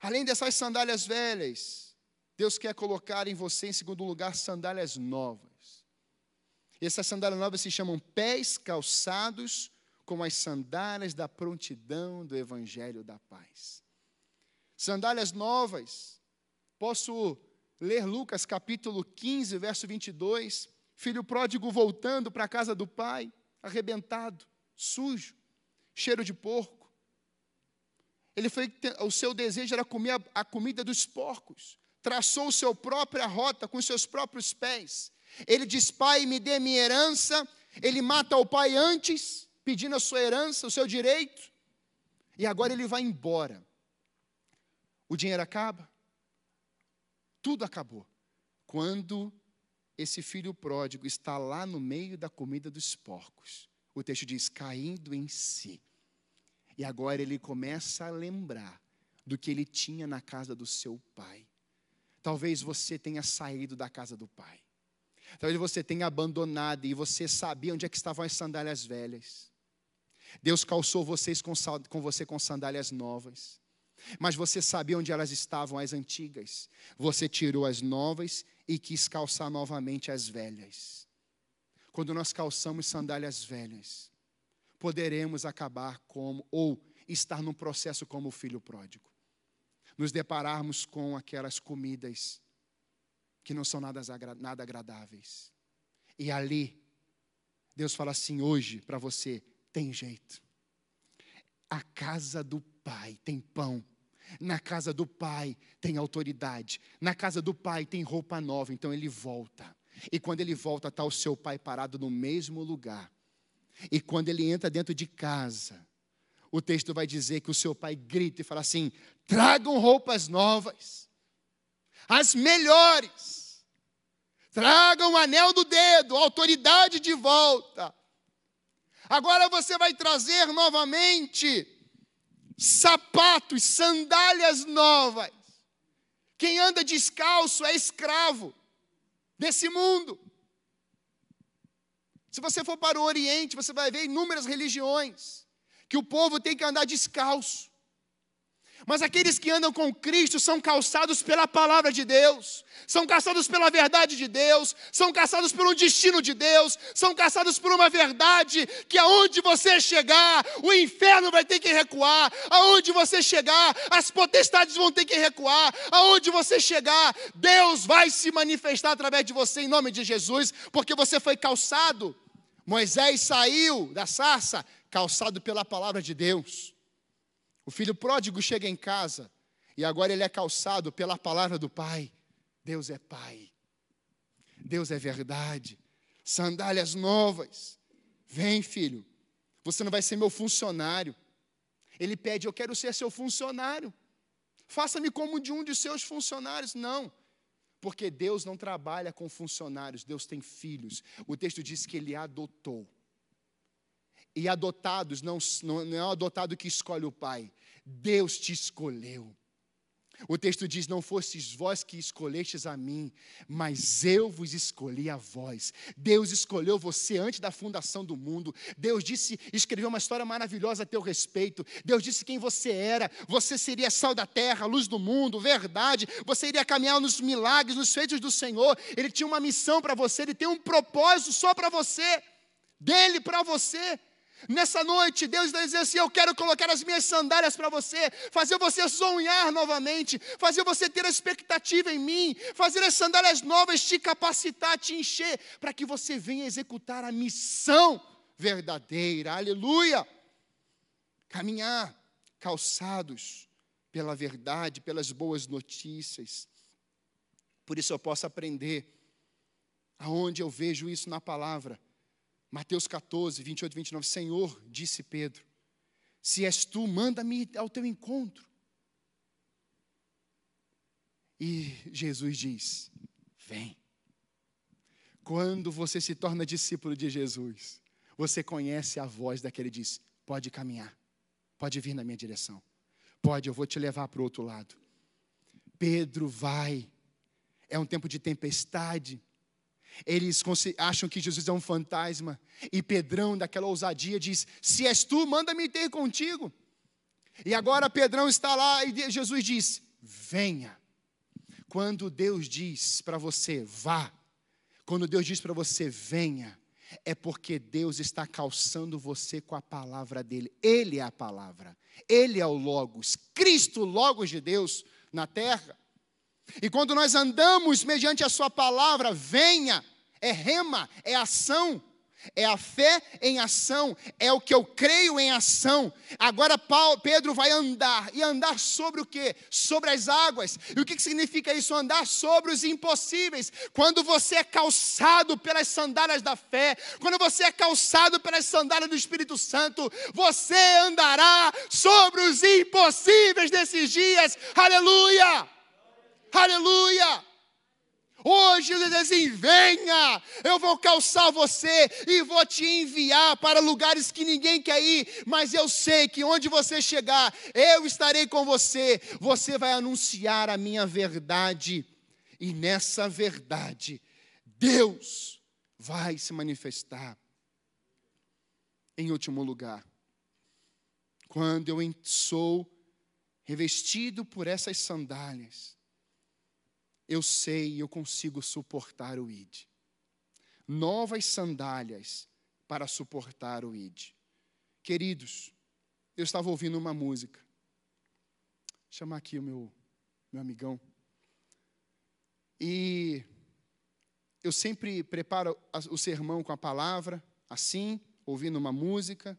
Além dessas sandálias velhas, Deus quer colocar em você, em segundo lugar, sandálias novas. Essas sandálias novas se chamam pés calçados com as sandálias da prontidão do Evangelho da paz. Sandálias novas. Posso ler Lucas capítulo 15, verso 22. Filho pródigo voltando para a casa do pai, arrebentado, sujo, cheiro de porco. Ele foi, o seu desejo era comer a, a comida dos porcos. Traçou sua própria rota com seus próprios pés. Ele diz: Pai, me dê minha herança. Ele mata o pai antes, pedindo a sua herança, o seu direito. E agora ele vai embora. O dinheiro acaba. Tudo acabou. Quando esse filho pródigo está lá no meio da comida dos porcos, o texto diz: caindo em si. E agora ele começa a lembrar do que ele tinha na casa do seu pai. Talvez você tenha saído da casa do pai. Talvez você tenha abandonado e você sabia onde é que estavam as sandálias velhas. Deus calçou vocês com, com você com sandálias novas. Mas você sabia onde elas estavam, as antigas. Você tirou as novas e quis calçar novamente as velhas. Quando nós calçamos sandálias velhas, poderemos acabar como, ou estar num processo como o filho pródigo. Nos depararmos com aquelas comidas que não são nada, nada agradáveis. E ali, Deus fala assim: hoje, para você, tem jeito. A casa do Pai tem pão. Na casa do Pai tem autoridade. Na casa do Pai tem roupa nova. Então ele volta. E quando ele volta, está o seu pai parado no mesmo lugar. E quando ele entra dentro de casa, o texto vai dizer que o seu pai grita e fala assim: tragam roupas novas, as melhores, tragam o anel do dedo, autoridade de volta. Agora você vai trazer novamente sapatos, sandálias novas. Quem anda descalço é escravo desse mundo. Se você for para o Oriente, você vai ver inúmeras religiões que o povo tem que andar descalço. Mas aqueles que andam com Cristo são calçados pela palavra de Deus, são calçados pela verdade de Deus, são calçados pelo destino de Deus, são calçados por uma verdade que aonde você chegar, o inferno vai ter que recuar, aonde você chegar, as potestades vão ter que recuar, aonde você chegar, Deus vai se manifestar através de você em nome de Jesus, porque você foi calçado. Moisés saiu da sarça calçado pela palavra de Deus. O filho pródigo chega em casa e agora ele é calçado pela palavra do Pai. Deus é Pai. Deus é verdade. Sandálias novas. Vem, filho. Você não vai ser meu funcionário. Ele pede: Eu quero ser seu funcionário. Faça-me como de um de seus funcionários. Não. Porque Deus não trabalha com funcionários, Deus tem filhos. O texto diz que ele adotou. E adotados não, não, é o adotado que escolhe o pai, Deus te escolheu. O texto diz: Não fostes vós que escolhestes a mim, mas eu vos escolhi a vós. Deus escolheu você antes da fundação do mundo. Deus disse, escreveu uma história maravilhosa a teu respeito. Deus disse quem você era. Você seria sal da terra, luz do mundo, verdade. Você iria caminhar nos milagres, nos feitos do Senhor. Ele tinha uma missão para você, ele tem um propósito só para você, dele para você. Nessa noite, Deus está dizendo assim: Eu quero colocar as minhas sandálias para você, fazer você sonhar novamente, fazer você ter expectativa em mim, fazer as sandálias novas te capacitar, te encher, para que você venha executar a missão verdadeira. Aleluia! Caminhar calçados pela verdade, pelas boas notícias. Por isso eu posso aprender aonde eu vejo isso na palavra Mateus 14, 28 e 29. Senhor, disse Pedro, se és tu, manda-me ao teu encontro. E Jesus diz: Vem. Quando você se torna discípulo de Jesus, você conhece a voz daquele que diz: Pode caminhar, pode vir na minha direção, pode, eu vou te levar para o outro lado. Pedro vai, é um tempo de tempestade, eles acham que Jesus é um fantasma. E Pedrão, daquela ousadia, diz: Se és tu, manda-me ter contigo. E agora Pedrão está lá e Jesus diz: Venha. Quando Deus diz para você, vá. Quando Deus diz para você, venha. É porque Deus está calçando você com a palavra dele. Ele é a palavra. Ele é o Logos. Cristo, Logos de Deus na terra. E quando nós andamos mediante a Sua palavra, venha, é rema, é ação, é a fé em ação, é o que eu creio em ação. Agora Paulo, Pedro vai andar, e andar sobre o que? Sobre as águas. E o que significa isso? Andar sobre os impossíveis. Quando você é calçado pelas sandálias da fé, quando você é calçado pelas sandálias do Espírito Santo, você andará sobre os impossíveis desses dias. Aleluia! Aleluia! Hoje ele diz assim: venha, eu vou calçar você e vou te enviar para lugares que ninguém quer ir, mas eu sei que onde você chegar, eu estarei com você. Você vai anunciar a minha verdade, e nessa verdade, Deus vai se manifestar. Em último lugar, quando eu sou revestido por essas sandálias, eu sei e eu consigo suportar o id. Novas sandálias para suportar o id. Queridos, eu estava ouvindo uma música. Vou chamar aqui o meu, meu amigão. E eu sempre preparo o sermão com a palavra, assim, ouvindo uma música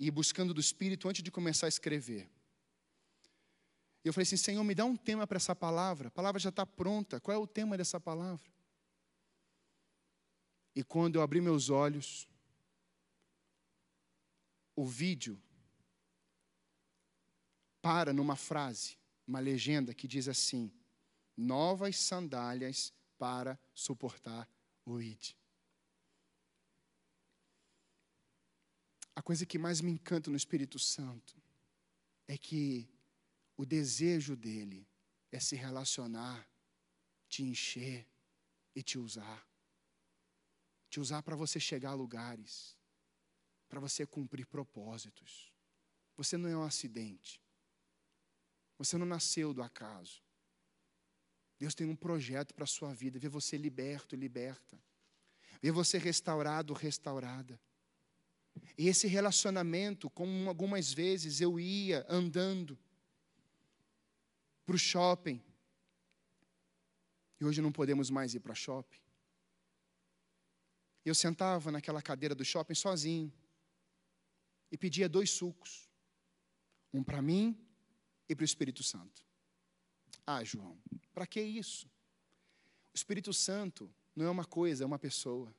e buscando do Espírito antes de começar a escrever. E eu falei assim: Senhor, me dá um tema para essa palavra. A palavra já está pronta. Qual é o tema dessa palavra? E quando eu abri meus olhos, o vídeo para numa frase, uma legenda que diz assim: novas sandálias para suportar o id. A coisa que mais me encanta no Espírito Santo é que o desejo dele é se relacionar, te encher e te usar. Te usar para você chegar a lugares, para você cumprir propósitos. Você não é um acidente. Você não nasceu do acaso. Deus tem um projeto para a sua vida, ver você liberto liberta. Ver você restaurado, restaurada. E esse relacionamento, como algumas vezes eu ia andando, para o shopping. E hoje não podemos mais ir para shopping. Eu sentava naquela cadeira do shopping sozinho e pedia dois sucos. Um para mim e para o Espírito Santo. Ah, João, para que isso? O Espírito Santo não é uma coisa, é uma pessoa.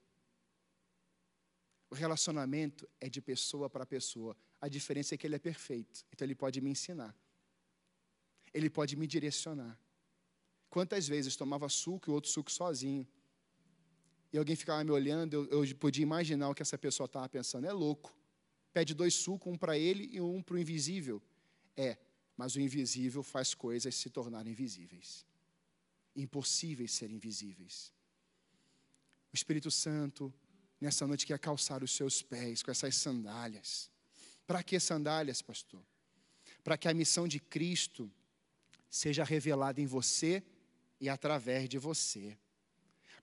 O relacionamento é de pessoa para pessoa. A diferença é que ele é perfeito, então ele pode me ensinar. Ele pode me direcionar. Quantas vezes tomava suco e outro suco sozinho? E alguém ficava me olhando, eu, eu podia imaginar o que essa pessoa estava pensando. É louco. Pede dois sucos, um para ele e um para o invisível. É, mas o invisível faz coisas se tornarem visíveis. Impossíveis serem visíveis. O Espírito Santo, nessa noite, quer calçar os seus pés com essas sandálias. Para que sandálias, pastor? Para que a missão de Cristo seja revelado em você e através de você.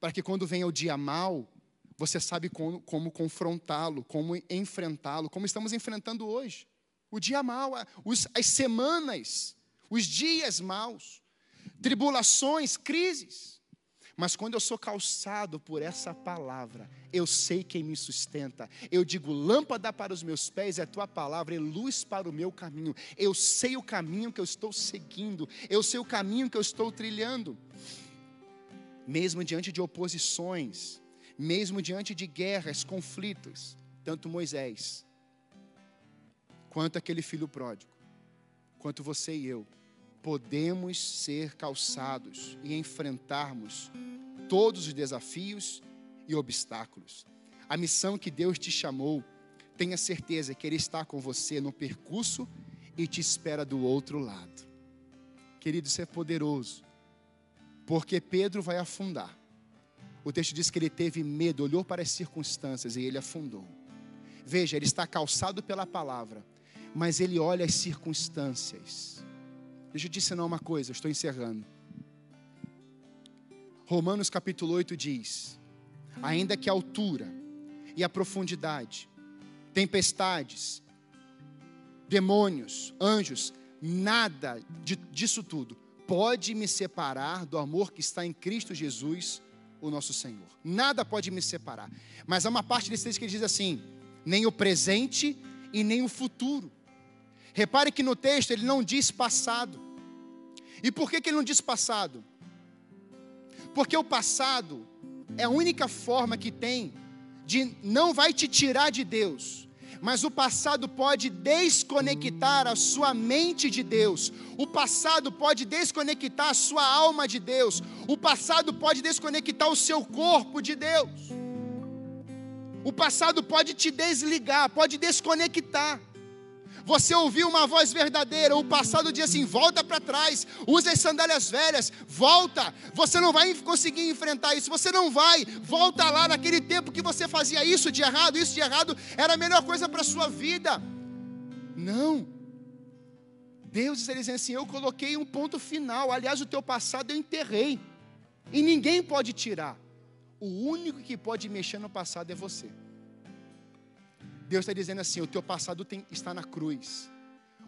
Para que quando venha o dia mal, você sabe como, como confrontá-lo, como enfrentá-lo, como estamos enfrentando hoje. O dia os, as semanas, os dias maus, tribulações, crises. Mas quando eu sou calçado por essa palavra, eu sei quem me sustenta. Eu digo: lâmpada para os meus pés é tua palavra e luz para o meu caminho. Eu sei o caminho que eu estou seguindo, eu sei o caminho que eu estou trilhando. Mesmo diante de oposições, mesmo diante de guerras, conflitos, tanto Moisés, quanto aquele filho pródigo, quanto você e eu, podemos ser calçados e enfrentarmos todos os desafios e obstáculos. A missão que Deus te chamou, tenha certeza que Ele está com você no percurso e te espera do outro lado. Querido, isso é poderoso, porque Pedro vai afundar. O texto diz que ele teve medo, olhou para as circunstâncias e ele afundou. Veja, ele está calçado pela palavra, mas ele olha as circunstâncias. Deixa eu te ensinar uma coisa, estou encerrando. Romanos capítulo 8 diz: Ainda que a altura e a profundidade, tempestades, demônios, anjos, nada disso tudo pode me separar do amor que está em Cristo Jesus, o nosso Senhor. Nada pode me separar. Mas há uma parte desse texto que diz assim: nem o presente e nem o futuro. Repare que no texto ele não diz passado. E por que, que ele não diz passado? Porque o passado é a única forma que tem de não vai te tirar de Deus, mas o passado pode desconectar a sua mente de Deus, o passado pode desconectar a sua alma de Deus, o passado pode desconectar o seu corpo de Deus, o passado pode te desligar, pode desconectar. Você ouviu uma voz verdadeira, o passado diz assim: volta para trás, usa as sandálias velhas, volta. Você não vai conseguir enfrentar isso, você não vai. Volta lá naquele tempo que você fazia isso de errado, isso de errado, era a melhor coisa para a sua vida. Não. Deus está dizendo assim: eu coloquei um ponto final. Aliás, o teu passado eu enterrei. E ninguém pode tirar. O único que pode mexer no passado é você. Deus está dizendo assim: o teu passado tem, está na cruz,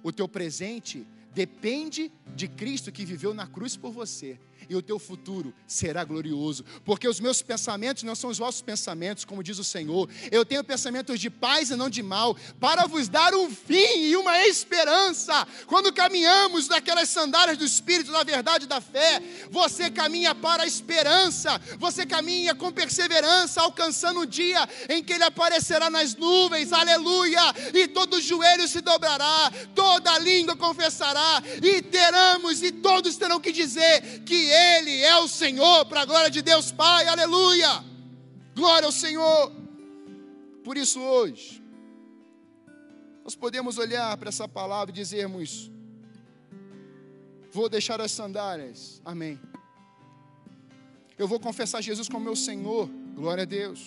o teu presente depende de Cristo que viveu na cruz por você e o teu futuro será glorioso, porque os meus pensamentos não são os vossos pensamentos, como diz o Senhor. Eu tenho pensamentos de paz e não de mal, para vos dar um fim e uma esperança. Quando caminhamos naquelas sandálias do Espírito, da verdade da fé, você caminha para a esperança, você caminha com perseverança, alcançando o dia em que Ele aparecerá nas nuvens, aleluia, e todo joelho se dobrará, toda língua confessará, e teremos, e todos terão que dizer que ele é o Senhor, para a glória de Deus Pai, aleluia. Glória ao Senhor. Por isso, hoje, nós podemos olhar para essa palavra e dizermos: Vou deixar as sandálias, amém. Eu vou confessar Jesus como meu Senhor, glória a Deus.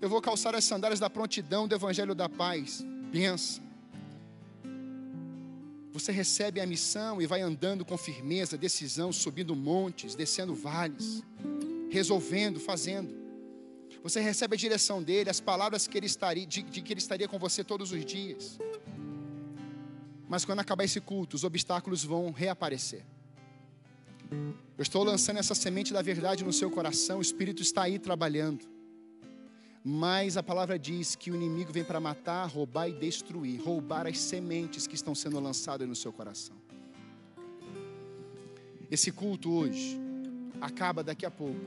Eu vou calçar as sandálias da prontidão do Evangelho da paz, benção. Você recebe a missão e vai andando com firmeza, decisão, subindo montes, descendo vales, resolvendo, fazendo. Você recebe a direção dele, as palavras que ele estaria, de, de que ele estaria com você todos os dias. Mas quando acabar esse culto, os obstáculos vão reaparecer. Eu estou lançando essa semente da verdade no seu coração, o Espírito está aí trabalhando. Mas a palavra diz que o inimigo vem para matar, roubar e destruir roubar as sementes que estão sendo lançadas no seu coração. Esse culto hoje acaba daqui a pouco,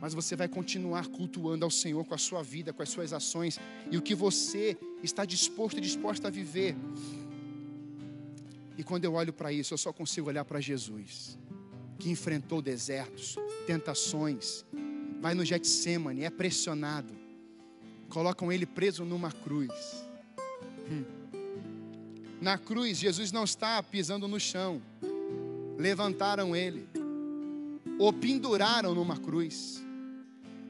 mas você vai continuar cultuando ao Senhor com a sua vida, com as suas ações e o que você está disposto e disposta a viver. E quando eu olho para isso, eu só consigo olhar para Jesus, que enfrentou desertos, tentações, vai no Getsemane, é pressionado, colocam ele preso numa cruz. Hum. Na cruz, Jesus não está pisando no chão. Levantaram ele, o penduraram numa cruz.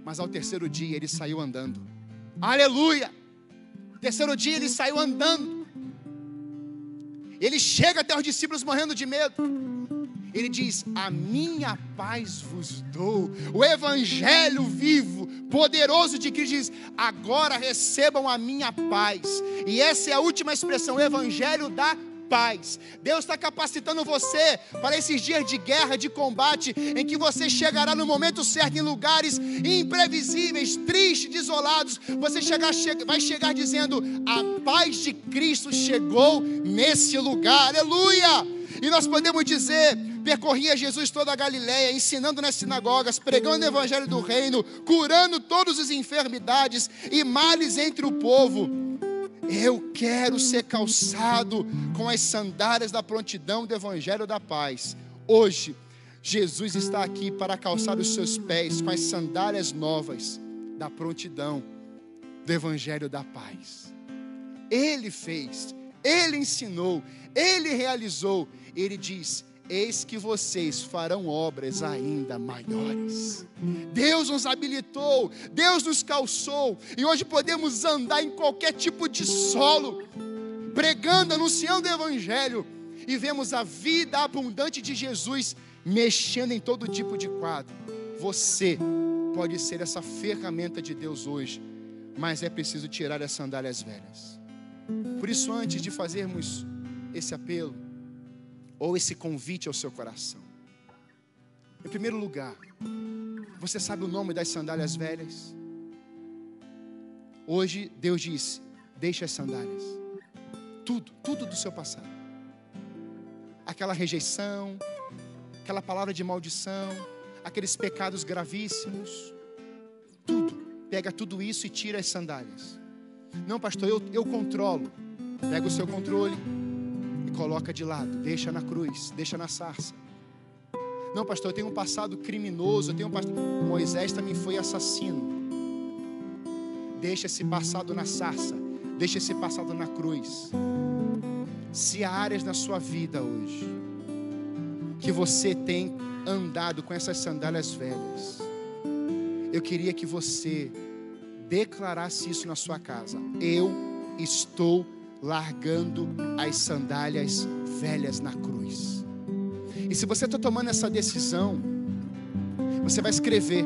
Mas ao terceiro dia ele saiu andando. Aleluia! Terceiro dia ele saiu andando. Ele chega até os discípulos morrendo de medo. Ele diz: A minha paz vos dou. O Evangelho vivo, poderoso de Cristo diz: Agora recebam a minha paz. E essa é a última expressão: Evangelho da paz. Deus está capacitando você para esses dias de guerra, de combate, em que você chegará no momento certo em lugares imprevisíveis, tristes, desolados. Você chegar, vai chegar dizendo: A paz de Cristo chegou nesse lugar. Aleluia! E nós podemos dizer: percorria Jesus toda a Galiléia, ensinando nas sinagogas, pregando o evangelho do reino, curando todas as enfermidades e males entre o povo. Eu quero ser calçado com as sandálias da prontidão do evangelho da paz. Hoje, Jesus está aqui para calçar os seus pés com as sandálias novas da prontidão do evangelho da paz. Ele fez, ele ensinou, ele realizou. Ele diz: Eis que vocês farão obras ainda maiores. Deus nos habilitou, Deus nos calçou, e hoje podemos andar em qualquer tipo de solo, pregando, anunciando o Evangelho, e vemos a vida abundante de Jesus mexendo em todo tipo de quadro. Você pode ser essa ferramenta de Deus hoje, mas é preciso tirar as sandálias velhas. Por isso, antes de fazermos esse apelo, ou esse convite ao seu coração. Em primeiro lugar, você sabe o nome das sandálias velhas? Hoje Deus diz: deixe as sandálias. Tudo, tudo do seu passado. Aquela rejeição, aquela palavra de maldição, aqueles pecados gravíssimos. Tudo. Pega tudo isso e tira as sandálias. Não, pastor, eu, eu controlo. Pega o seu controle coloca de lado, deixa na cruz, deixa na sarça. Não, pastor, eu tenho um passado criminoso, eu tenho um passado... Moisés também foi assassino. Deixa esse passado na sarça, deixa esse passado na cruz. Se há áreas na sua vida hoje que você tem andado com essas sandálias velhas, eu queria que você declarasse isso na sua casa. Eu estou largando as sandálias velhas na cruz. E se você está tomando essa decisão, você vai escrever: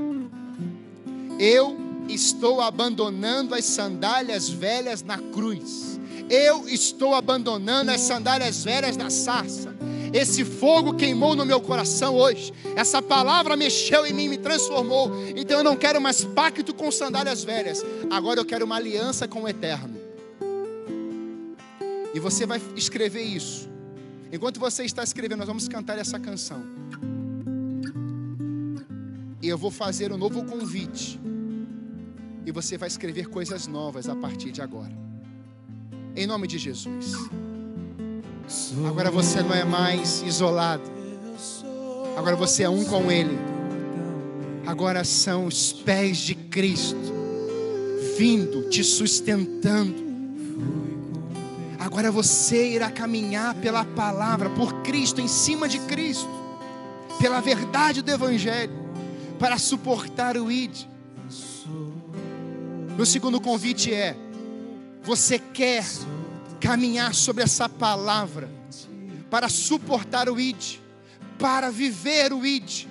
Eu estou abandonando as sandálias velhas na cruz. Eu estou abandonando as sandálias velhas na sarça. Esse fogo queimou no meu coração hoje. Essa palavra mexeu em mim, me transformou. Então eu não quero mais pacto com sandálias velhas. Agora eu quero uma aliança com o eterno. E você vai escrever isso. Enquanto você está escrevendo, nós vamos cantar essa canção. E eu vou fazer um novo convite. E você vai escrever coisas novas a partir de agora. Em nome de Jesus. Agora você não é mais isolado. Agora você é um com Ele. Agora são os pés de Cristo vindo, te sustentando Agora você irá caminhar pela palavra, por Cristo, em cima de Cristo, pela verdade do Evangelho, para suportar o ID. O segundo convite é: você quer caminhar sobre essa palavra para suportar o ID, para viver o ID,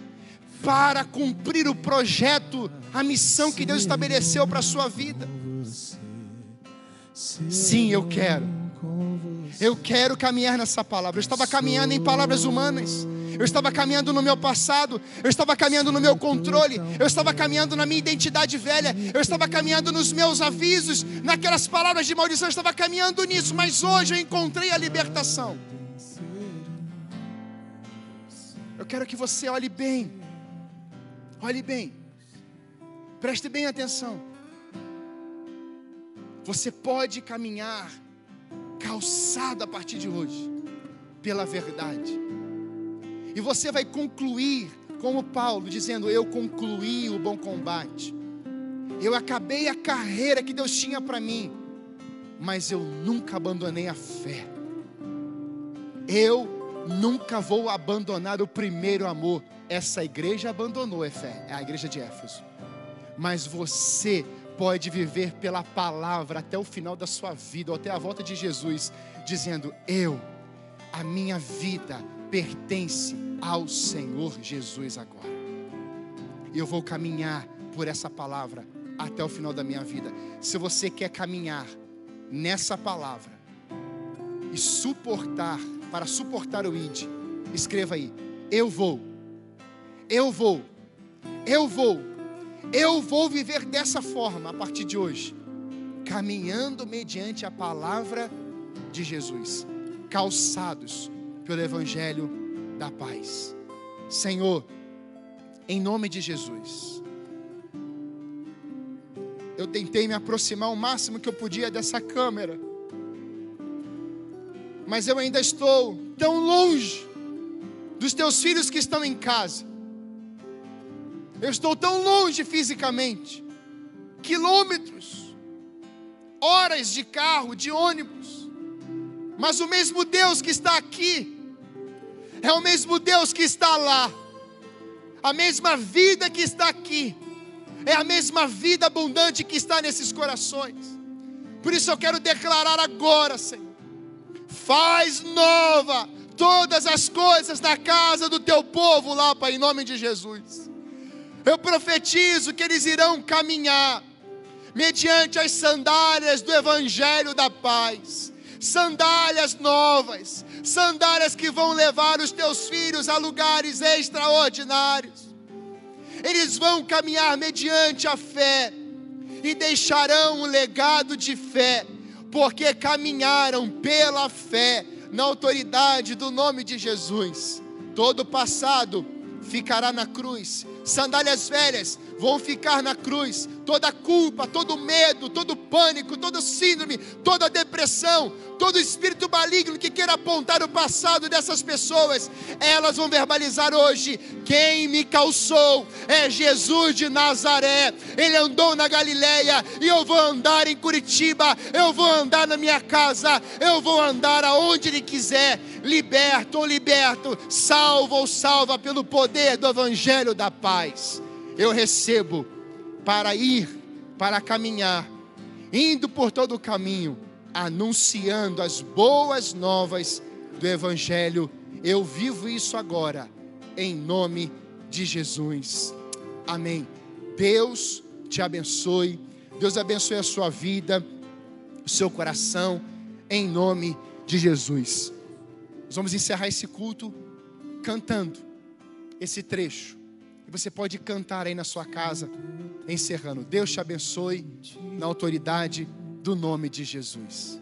para cumprir o projeto, a missão que Deus estabeleceu para a sua vida. Sim, eu quero. Eu quero caminhar nessa palavra. Eu estava caminhando em palavras humanas. Eu estava caminhando no meu passado, eu estava caminhando no meu controle, eu estava caminhando na minha identidade velha, eu estava caminhando nos meus avisos, naquelas palavras de maldição, eu estava caminhando nisso, mas hoje eu encontrei a libertação. Eu quero que você olhe bem, olhe bem, preste bem atenção. Você pode caminhar calçado a partir de hoje pela verdade. E você vai concluir como Paulo, dizendo: Eu concluí o bom combate. Eu acabei a carreira que Deus tinha para mim, mas eu nunca abandonei a fé. Eu nunca vou abandonar o primeiro amor. Essa igreja abandonou a fé, é a igreja de Éfeso. Mas você pode viver pela palavra até o final da sua vida, ou até a volta de Jesus, dizendo: Eu, a minha vida pertence ao Senhor Jesus agora. Eu vou caminhar por essa palavra até o final da minha vida. Se você quer caminhar nessa palavra e suportar, para suportar o ID, escreva aí: Eu vou, eu vou, eu vou, eu vou viver dessa forma a partir de hoje, caminhando mediante a palavra de Jesus, calçados pelo Evangelho da paz. Senhor, em nome de Jesus, eu tentei me aproximar o máximo que eu podia dessa câmera, mas eu ainda estou tão longe dos teus filhos que estão em casa. Eu estou tão longe fisicamente, quilômetros, horas de carro, de ônibus, mas o mesmo Deus que está aqui, é o mesmo Deus que está lá, a mesma vida que está aqui, é a mesma vida abundante que está nesses corações. Por isso eu quero declarar agora, Senhor, faz nova todas as coisas na casa do teu povo lá, Pai, em nome de Jesus. Eu profetizo que eles irão caminhar mediante as sandálias do Evangelho da paz, sandálias novas, sandálias que vão levar os teus filhos a lugares extraordinários. Eles vão caminhar mediante a fé e deixarão um legado de fé, porque caminharam pela fé na autoridade do nome de Jesus. Todo o passado ficará na cruz, sandálias velhas vão ficar na cruz. Toda culpa, todo medo, todo pânico, todo síndrome, toda depressão, todo espírito maligno que queira apontar o passado dessas pessoas, elas vão verbalizar hoje: quem me calçou é Jesus de Nazaré. Ele andou na Galileia e eu vou andar em Curitiba, eu vou andar na minha casa, eu vou andar aonde Ele quiser, liberto ou liberto, salvo ou salva pelo poder do Evangelho da paz eu recebo para ir, para caminhar, indo por todo o caminho, anunciando as boas novas do Evangelho. Eu vivo isso agora, em nome de Jesus. Amém. Deus te abençoe. Deus abençoe a sua vida, o seu coração, em nome de Jesus. Nós vamos encerrar esse culto cantando esse trecho. E você pode cantar aí na sua casa, encerrando. Deus te abençoe na autoridade do nome de Jesus.